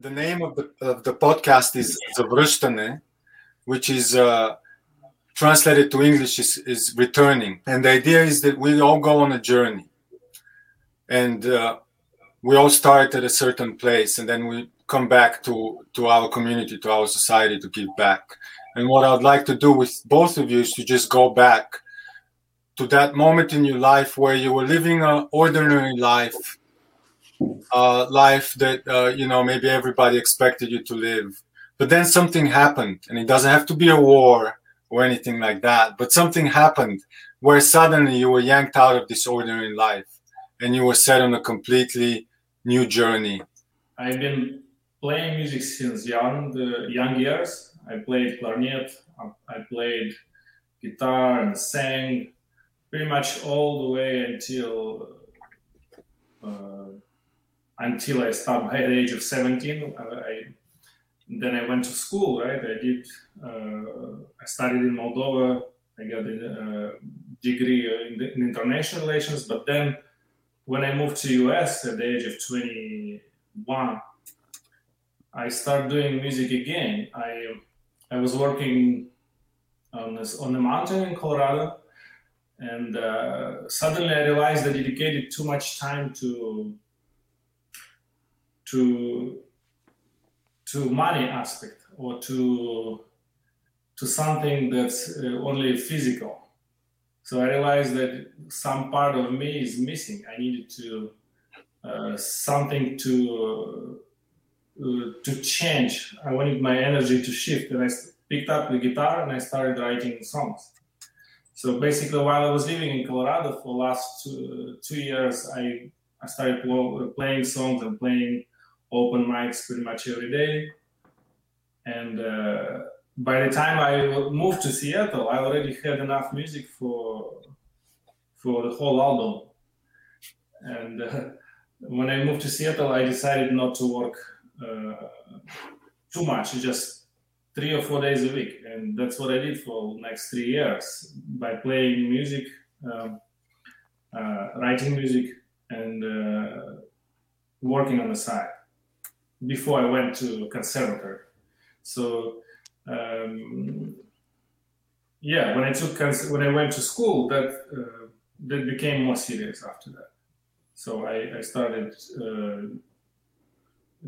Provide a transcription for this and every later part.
the name of the, of the podcast is Zavrashtane, which is uh, translated to English is, is returning. And the idea is that we all go on a journey. And uh, we all start at a certain place and then we come back to, to our community, to our society to give back. And what I'd like to do with both of you is to just go back to that moment in your life where you were living an ordinary life uh, life that uh, you know maybe everybody expected you to live. But then something happened and it doesn't have to be a war or anything like that but something happened where suddenly you were yanked out of this ordinary life and you were set on a completely new journey. I've been playing music since young the young years. I played clarinet i played guitar and sang pretty much all the way until uh, until I stopped by the age of 17. Uh, I, then I went to school, right? I did, uh, I studied in Moldova. I got a degree in, in, international relations. But then when I moved to US at the age of 21, I started doing music again. I, I was working on, this, on the mountain in Colorado. And uh, suddenly I realized I dedicated too much time to to to money aspect or to to something that's uh, only physical. So I realized that some part of me is missing. I needed to uh, something to uh, to change. I wanted my energy to shift, and I picked up the guitar and I started writing songs. So basically, while I was living in Colorado for the last two, two years, I I started playing songs and playing open mics pretty much every day. And uh, by the time I moved to Seattle, I already had enough music for for the whole album. And uh, when I moved to Seattle, I decided not to work uh, too much, just three or four days a week, and that's what I did for the next three years by playing music, um, uh, writing music, and uh, working on the side before I went to conservatory. So um, yeah, when I took when I went to school, that uh, that became more serious after that. So I, I started uh,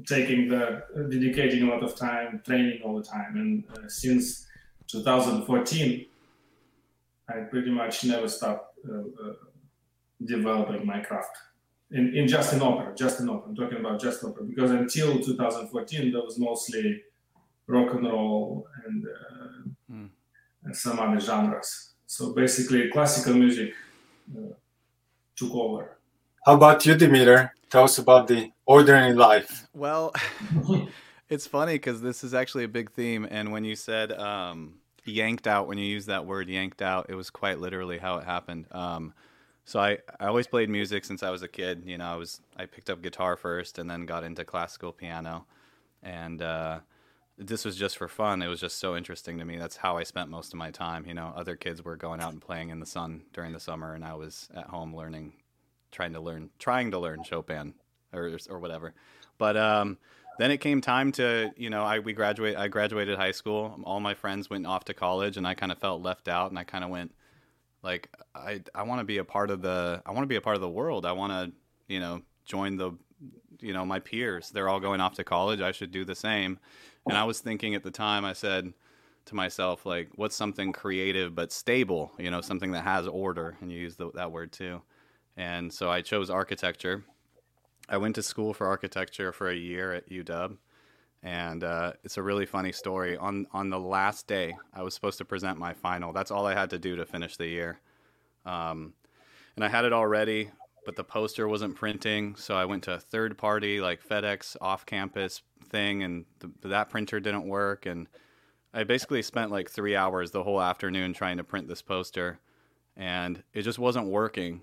taking that, dedicating a lot of time, training all the time, and uh, since 2014, I pretty much never stopped uh, uh, developing my craft in, in just in opera, just in opera. I'm talking about just opera because until 2014 there was mostly rock and roll and, uh, mm. and some other genres. So basically, classical music uh, took over. How about you, Dimitar? Tell us about the ordinary life. Well, it's funny because this is actually a big theme, and when you said um, yanked out, when you use that word yanked out, it was quite literally how it happened. Um, so I, I always played music since I was a kid. You know, I was I picked up guitar first and then got into classical piano, and uh, this was just for fun. It was just so interesting to me. That's how I spent most of my time. You know, other kids were going out and playing in the sun during the summer, and I was at home learning, trying to learn, trying to learn Chopin or or whatever. But um, then it came time to you know I we graduate I graduated high school. All my friends went off to college, and I kind of felt left out, and I kind of went like I I want to be a part of the I want to be a part of the world. I want to you know join the you know my peers. They're all going off to college. I should do the same. And I was thinking at the time. I said to myself like, what's something creative but stable? You know, something that has order. And you use the, that word too. And so I chose architecture. I went to school for architecture for a year at UW and uh, it's a really funny story. On on the last day, I was supposed to present my final. That's all I had to do to finish the year, um, and I had it all ready, but the poster wasn't printing. So I went to a third party like FedEx off campus thing, and that printer didn't work. And I basically spent like three hours the whole afternoon trying to print this poster, and it just wasn't working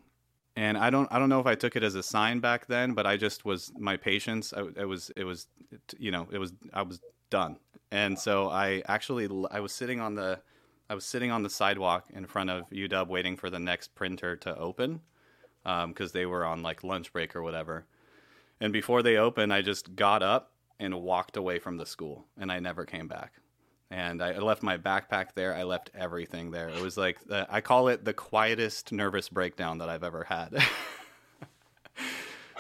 and I don't I don't know if I took it as a sign back then, but I just was my patience. I, it was it was you know it was I was done, and so I actually I was sitting on the I was sitting on the sidewalk in front of UW waiting for the next printer to open because um, they were on like lunch break or whatever. And before they opened, I just got up and walked away from the school, and I never came back. And I left my backpack there. I left everything there. It was like the, I call it the quietest nervous breakdown that I've ever had.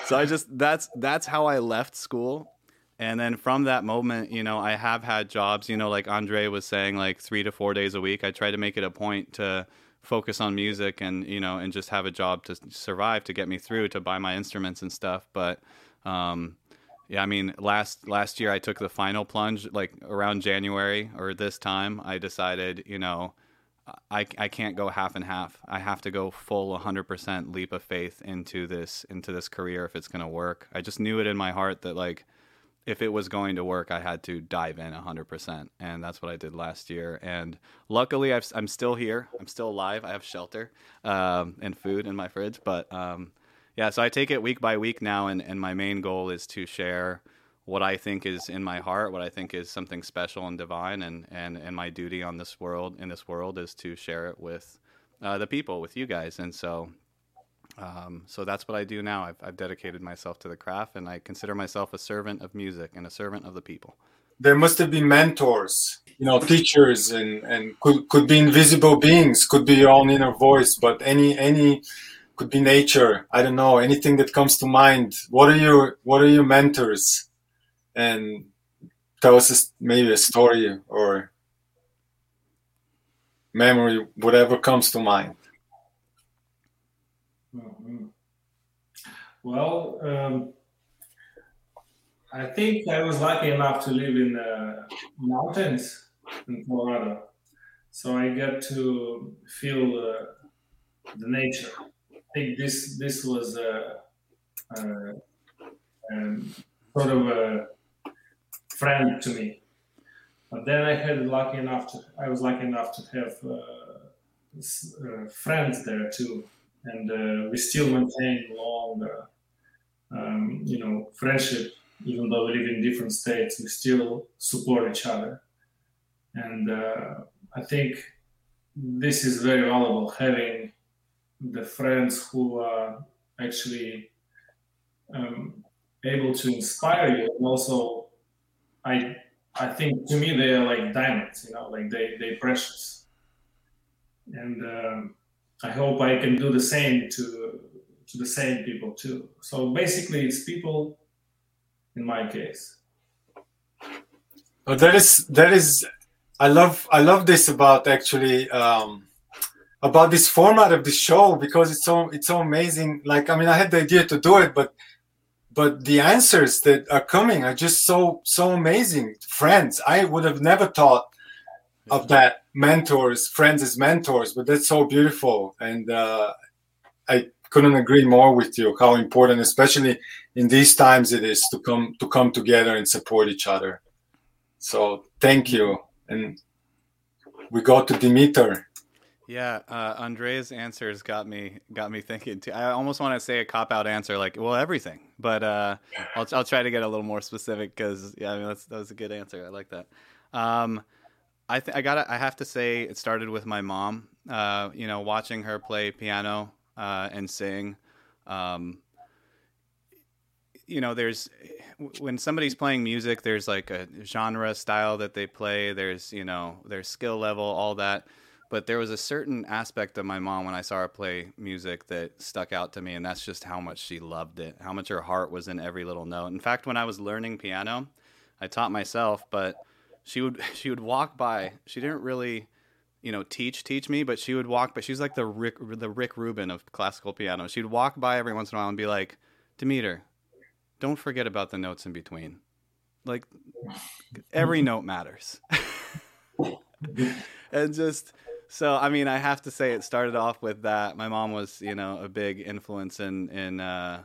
so I just that's that's how I left school. And then from that moment, you know, I have had jobs, you know, like Andre was saying, like three to four days a week. I try to make it a point to focus on music and, you know, and just have a job to survive, to get me through, to buy my instruments and stuff. But, um, yeah, I mean, last last year I took the final plunge, like around January or this time. I decided, you know, I, I can't go half and half. I have to go full 100% leap of faith into this into this career if it's going to work. I just knew it in my heart that like if it was going to work, I had to dive in 100%. And that's what I did last year. And luckily, i am still here. I'm still alive. I have shelter um, and food in my fridge. But um, yeah, so I take it week by week now. And, and my main goal is to share what I think is in my heart, what I think is something special and divine, and and and my duty on this world in this world is to share it with uh, the people, with you guys, and so. Um, so that's what I do now. I've, I've dedicated myself to the craft, and I consider myself a servant of music and a servant of the people. There must have been mentors, you know, teachers, and and could could be invisible beings, could be your own inner voice, but any any could be nature. I don't know anything that comes to mind. What are your what are your mentors? and tell us maybe a story or memory, whatever comes to mind. Mm-hmm. Well, um, I think I was lucky enough to live in the mountains in Colorado, so I get to feel uh, the nature. Think this this was a, a, a sort of a friend to me. But then I had lucky enough to I was lucky enough to have uh, uh, friends there too, and uh, we still maintain long, uh, um, you know, friendship. Even though we live in different states, we still support each other, and uh, I think this is very valuable having the friends who are actually um, able to inspire you and also I I think to me they are like diamonds, you know, like they they precious, and um, I hope I can do the same to to the same people too. So basically, it's people. In my case. Oh, that is that is. I love I love this about actually um, about this format of the show because it's so it's so amazing. Like I mean, I had the idea to do it, but but the answers that are coming are just so so amazing. Friends. I would have never thought of that mentors friends as mentors but that's so beautiful. And uh, i couldn't agree more with you how important especially in these times it is to come to come together and support each other. So thank you. And we go to Dimitar yeah, uh, Andrea's answers got me got me thinking too. I almost want to say a cop out answer, like well everything, but uh, I'll I'll try to get a little more specific because yeah, I mean that's that was a good answer. I like that. Um, I th- I got I have to say it started with my mom. Uh, you know, watching her play piano uh, and sing. Um, you know, there's when somebody's playing music, there's like a genre style that they play. There's you know, their skill level, all that but there was a certain aspect of my mom when I saw her play music that stuck out to me, and that's just how much she loved it, how much her heart was in every little note. In fact, when I was learning piano, I taught myself, but she would she would walk by. She didn't really, you know, teach teach me, but she would walk. But she's like the Rick the Rick Rubin of classical piano. She'd walk by every once in a while and be like, Demeter, don't forget about the notes in between. Like every note matters. and just so I mean, I have to say it started off with that. My mom was, you know, a big influence in in uh,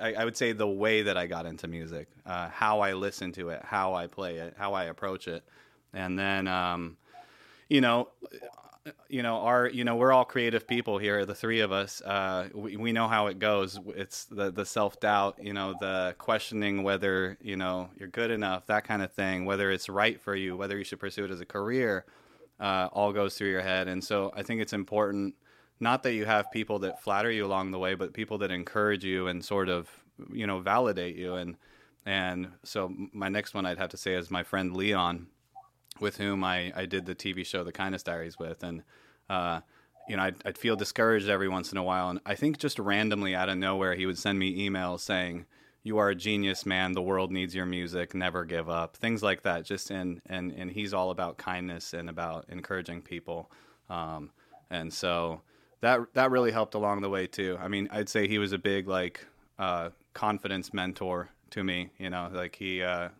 I, I, would say the way that I got into music, uh, how I listen to it, how I play it, how I approach it, and then um, you know. You know, our you know we're all creative people here. The three of us, uh, we we know how it goes. It's the the self doubt, you know, the questioning whether you know you're good enough, that kind of thing. Whether it's right for you, whether you should pursue it as a career, uh, all goes through your head. And so I think it's important not that you have people that flatter you along the way, but people that encourage you and sort of you know validate you. And and so my next one I'd have to say is my friend Leon, with whom I, I did the TV show The Kindness Diaries with, and uh, you know I'd, I'd feel discouraged every once in a while, and I think just randomly out of nowhere he would send me emails saying, "You are a genius, man. The world needs your music. Never give up." Things like that. Just and and and he's all about kindness and about encouraging people, um, and so that that really helped along the way too. I mean, I'd say he was a big like uh, confidence mentor to me. You know, like he uh,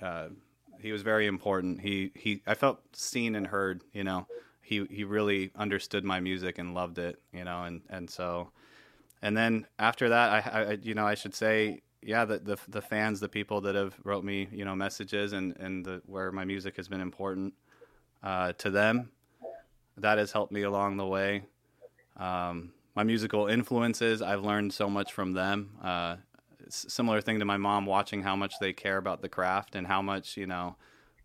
uh, he was very important. He he I felt seen and heard. You know, he he really understood my music and loved it. You know, and and so and then after that, I, I you know I should say yeah the, the the fans, the people that have wrote me you know messages and and the, where my music has been important uh, to them. That has helped me along the way. Um, my musical influences, I've learned so much from them. Uh, similar thing to my mom, watching how much they care about the craft and how much you know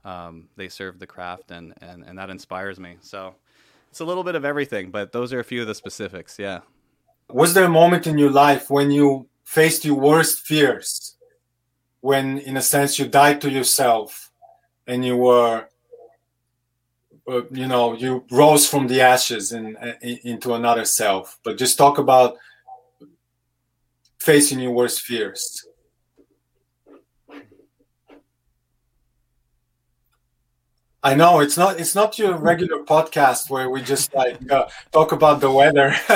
um, they serve the craft, and, and and that inspires me. So it's a little bit of everything, but those are a few of the specifics. Yeah. Was there a moment in your life when you faced your worst fears, when, in a sense, you died to yourself, and you were uh, you know you rose from the ashes and uh, into another self. But just talk about facing your worst fears I know it's not it's not your regular podcast where we just like uh, talk about the weather,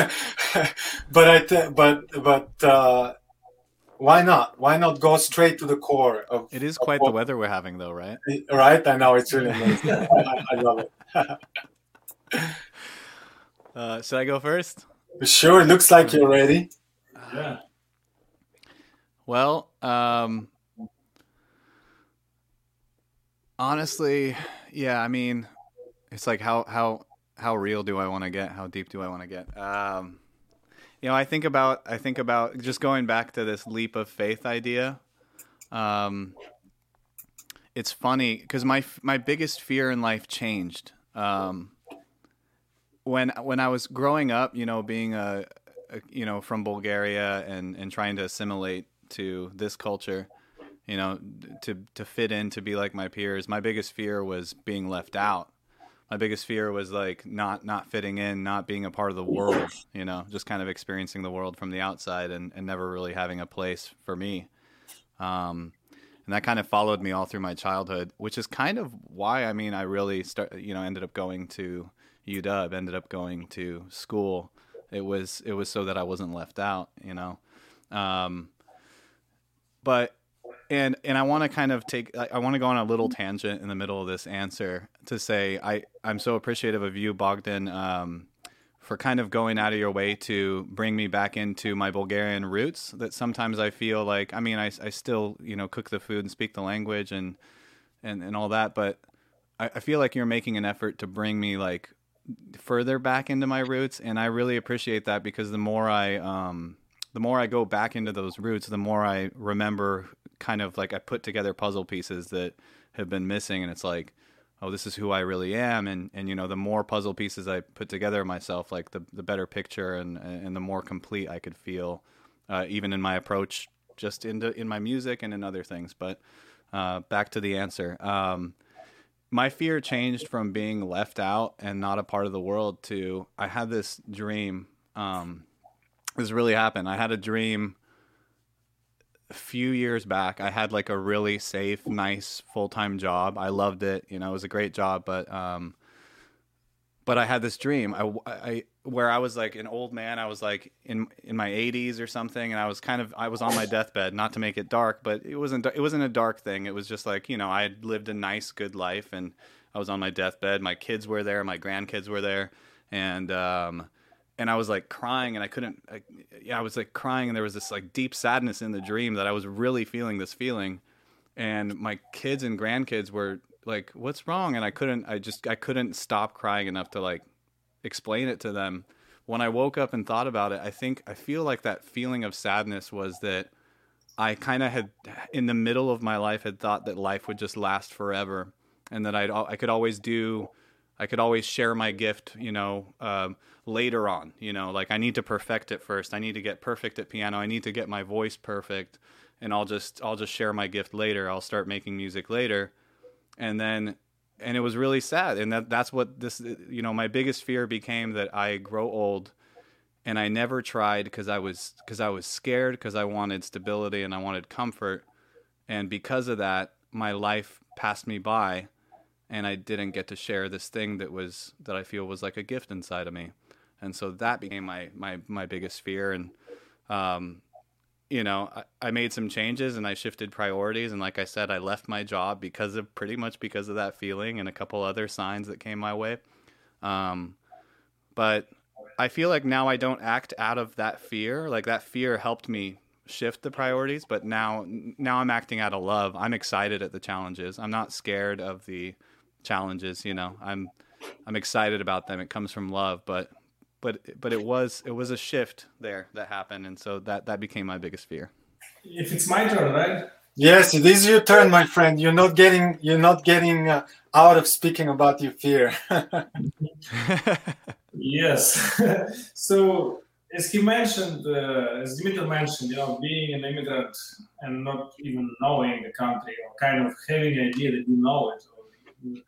but I th- but but uh, why not? Why not go straight to the core of? It is quite the weather we're having, though, right? Right, I know it's really amazing. I, I, love it. uh, should I go first? Sure. It looks like you're ready. Yeah. Well, um, honestly, yeah. I mean, it's like how how how real do I want to get? How deep do I want to get? Um, you know, I think about I think about just going back to this leap of faith idea. Um, it's funny because my my biggest fear in life changed um, when when I was growing up. You know, being a, a, you know from Bulgaria and and trying to assimilate to this culture. You know, to to fit in to be like my peers. My biggest fear was being left out my biggest fear was like not not fitting in, not being a part of the world, you know, just kind of experiencing the world from the outside and, and never really having a place for me. Um, and that kind of followed me all through my childhood, which is kind of why I mean I really start you know ended up going to UW, ended up going to school. It was it was so that I wasn't left out, you know. Um, but and and I want to kind of take I, I want to go on a little tangent in the middle of this answer to say I I'm so appreciative of you Bogdan um, for kind of going out of your way to bring me back into my Bulgarian roots that sometimes I feel like I mean I, I still you know cook the food and speak the language and and, and all that but I, I feel like you're making an effort to bring me like further back into my roots and I really appreciate that because the more I um the more I go back into those roots, the more I remember kind of like I put together puzzle pieces that have been missing, and it's like, oh, this is who I really am, and and you know, the more puzzle pieces I put together myself, like the the better picture and and the more complete I could feel, uh, even in my approach, just into in my music and in other things. But uh, back to the answer. Um, my fear changed from being left out and not a part of the world to I had this dream. Um, this really happened. I had a dream a few years back, I had like a really safe, nice full time job. I loved it. You know, it was a great job, but um, but I had this dream. I, I where I was like an old man. I was like in in my 80s or something, and I was kind of I was on my deathbed. Not to make it dark, but it wasn't it wasn't a dark thing. It was just like you know I had lived a nice, good life, and I was on my deathbed. My kids were there, my grandkids were there, and um, and I was like crying and I couldn't I, yeah I was like crying and there was this like deep sadness in the dream that I was really feeling this feeling and my kids and grandkids were like what's wrong? And I couldn't I just I couldn't stop crying enough to like explain it to them. When I woke up and thought about it I think I feel like that feeling of sadness was that I kind of had in the middle of my life had thought that life would just last forever and that I'd I could always do I could always share my gift, you know, um, later on. You know, like I need to perfect it first. I need to get perfect at piano. I need to get my voice perfect, and I'll just I'll just share my gift later. I'll start making music later, and then and it was really sad. And that that's what this you know my biggest fear became that I grow old, and I never tried because I was because I was scared because I wanted stability and I wanted comfort, and because of that my life passed me by, and I didn't get to share this thing that was that I feel was like a gift inside of me, and so that became my my my biggest fear and. Um, you know, I, I, made some changes and I shifted priorities. And like I said, I left my job because of pretty much because of that feeling and a couple other signs that came my way. Um, but I feel like now I don't act out of that fear. Like that fear helped me shift the priorities, but now now I'm acting out of love. I'm excited at the challenges. I'm not scared of the challenges, you know. I'm I'm excited about them. It comes from love, but but but it was it was a shift there that happened, and so that that became my biggest fear. If it's my turn, right? Yes, it is your turn, my friend. You're not getting you're not getting uh, out of speaking about your fear. yes. so as he mentioned, uh, as Dimitri mentioned, you know, being an immigrant and not even knowing the country or kind of having an idea that you know it, or, and,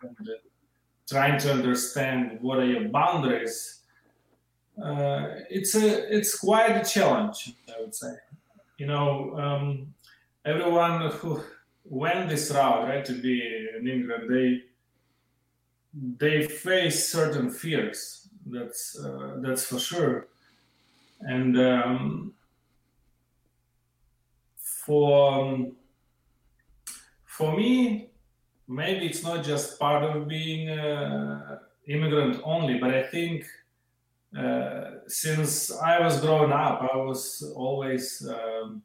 trying to understand what are your boundaries uh, it's a it's quite a challenge, I would say. You know, um, everyone who went this route, right, to be an immigrant, they they face certain fears. That's uh, that's for sure. And um, for um, for me, maybe it's not just part of being uh, immigrant only, but I think uh, since I was growing up, I was always um,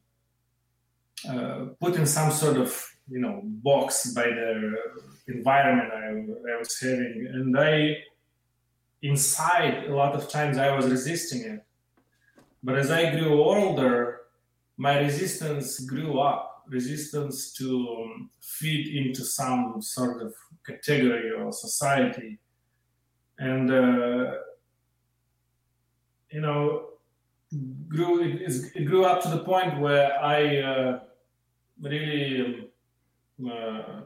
uh, put in some sort of you know box by the environment I, I, was having, and I inside a lot of times I was resisting it. But as I grew older, my resistance grew up. Resistance to um, fit into some sort of category or society, and uh, you know, grew it, it, grew up to the point where I uh, really um, uh,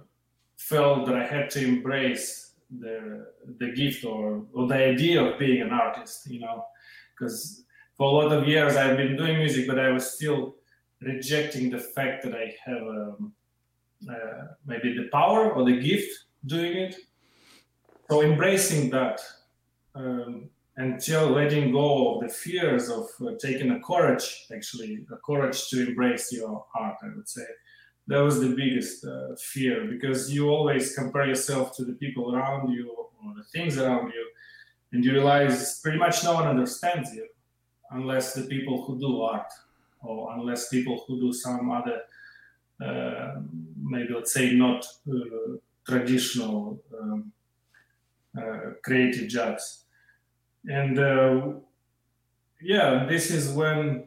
felt that I had to embrace the the gift or, or the idea of being an artist. You know, because for a lot of years I've been doing music, but I was still rejecting the fact that I have um, uh, maybe the power or the gift doing it. So embracing that um, until letting go of the fears of uh, taking a courage, actually, a courage to embrace your art, I would say. That was the biggest uh, fear because you always compare yourself to the people around you or the things around you, and you realize pretty much no one understands you unless the people who do art or unless people who do some other, uh, maybe let's say, not uh, traditional um, uh, creative jobs. And uh, yeah this is when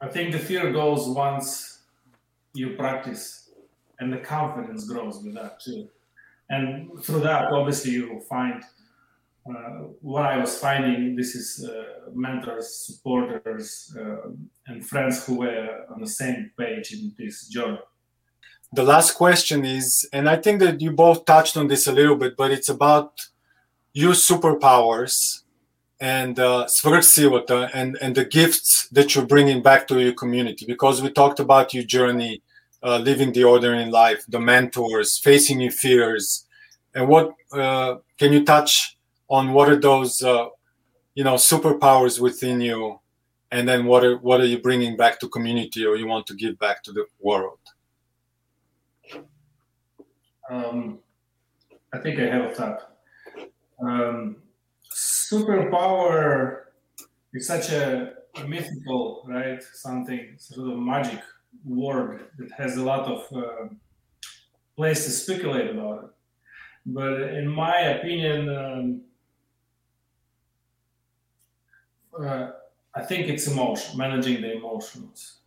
i think the fear goes once you practice and the confidence grows with that too. And through that obviously you will find what i was finding this is uh, mentors supporters uh, and friends who were on the same page in this journey the last question is, and I think that you both touched on this a little bit, but it's about your superpowers and uh, and, and the gifts that you're bringing back to your community. Because we talked about your journey, uh, living the ordinary life, the mentors, facing your fears, and what uh, can you touch on? What are those, uh, you know, superpowers within you, and then what are what are you bringing back to community, or you want to give back to the world? Um, I think I have a thought. Um, superpower is such a, a, mythical, right? Something sort of magic word that has a lot of uh, place to speculate about it. But in my opinion, um, uh, I think it's emotion, managing the emotions.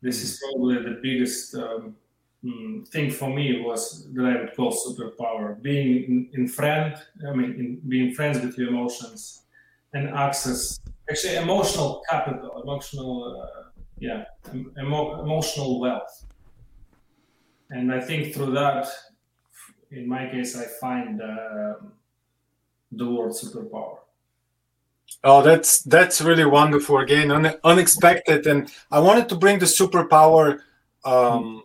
This is probably the biggest um, Mm, thing for me was that I would call superpower. Being in, in friend, I mean, in, being friends with your emotions and access actually emotional capital, emotional, uh, yeah, emo- emotional wealth. And I think through that, in my case, I find uh, the word superpower. Oh, that's that's really wonderful. Again, un- unexpected, and I wanted to bring the superpower um,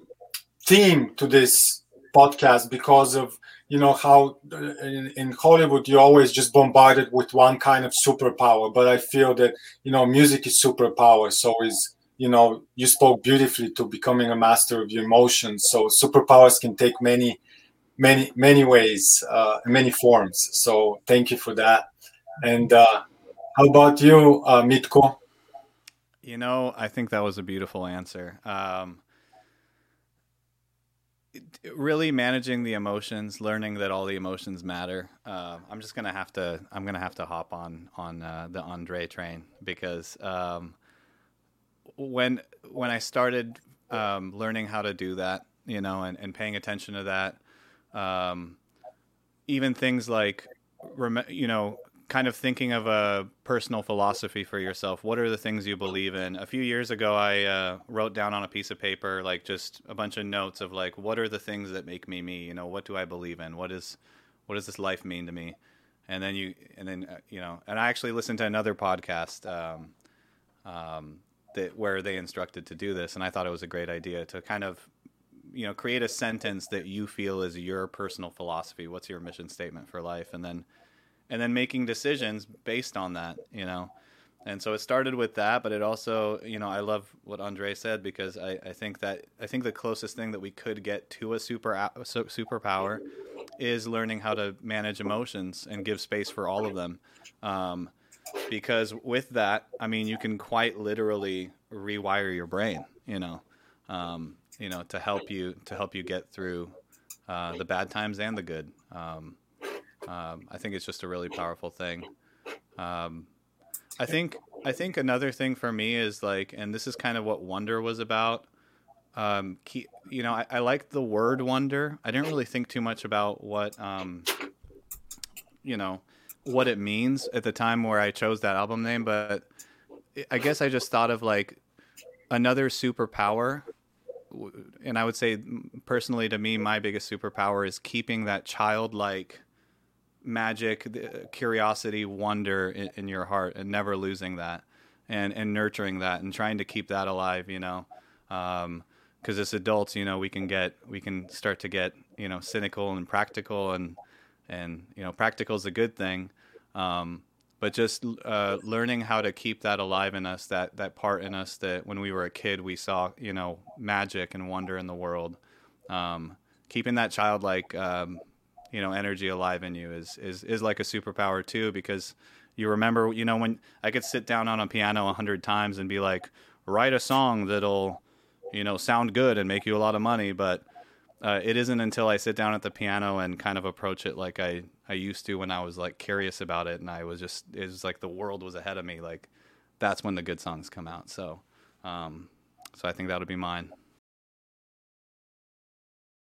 theme to this podcast because of you know how uh, in, in, hollywood you're always just bombarded with one kind of superpower. But i feel that you know music is superpower. So is you know you spoke beautifully to becoming a master of your emotions. So superpowers can take many many many ways uh, many forms. So thank you for that. And uh, how about you uh, mitko you know i think that was a beautiful answer um, really managing the emotions, learning that all the emotions matter. Uh, I'm just gonna have to. I'm gonna have to hop on on uh, the Andre train because um, when when I started um, learning how to do that, you know, and, and paying attention to that, um, even things like, you know, kind of thinking of a personal philosophy for yourself. What are the things you believe in? A few years ago, I uh, wrote down on a piece of paper, like just a bunch of notes of like, what are the things that make me me? You know, what do I believe in? What is, what does this life mean to me? And then you, and then uh, you know, and I actually listened to another podcast um, um, that where they instructed to do this, and I thought it was a great idea to kind of you know create a sentence that you feel is your personal philosophy what's your mission statement for life and then and then making decisions based on that, you know. And so it started with that, but it also, you know, I love what Andre said because I, I think that I think the closest thing that we could get to a super superpower is learning how to manage emotions and give space for all of them. Um, because with that, I mean, you can quite literally rewire your brain, you know, um, you know, to help you to help you get through uh, the bad times and the good. Um, um, I think it's just a really powerful thing. Um, I think I think another thing for me is like, and this is kind of what wonder was about. Um, you know, I, I like the word wonder. I didn't really think too much about what, um, you know, what it means at the time where I chose that album name, but I guess I just thought of like another superpower. And I would say, personally, to me, my biggest superpower is keeping that childlike magic, curiosity, wonder in, in, your heart, and never losing that, and and nurturing that, and trying to keep that alive. You know, because um, as adults, you know, we can get we can start to get you know cynical and practical, and and you know, practical is a good thing. Um, but just uh, learning how to keep that alive in us, that that part in us that when we were a kid we saw, you know, magic and wonder in the world. Um, keeping that childlike um, you know energy alive in you is is is like a superpower too because you remember you know when I could sit down on a piano a hundred times and be like write a song that'll you know sound good and make you a lot of money but uh, it isn't until I sit down at the piano and kind of approach it like I, I used to when I was like curious about it and I was just it was like the world was ahead of me like that's when the good songs come out so um, so I think that'll be mine.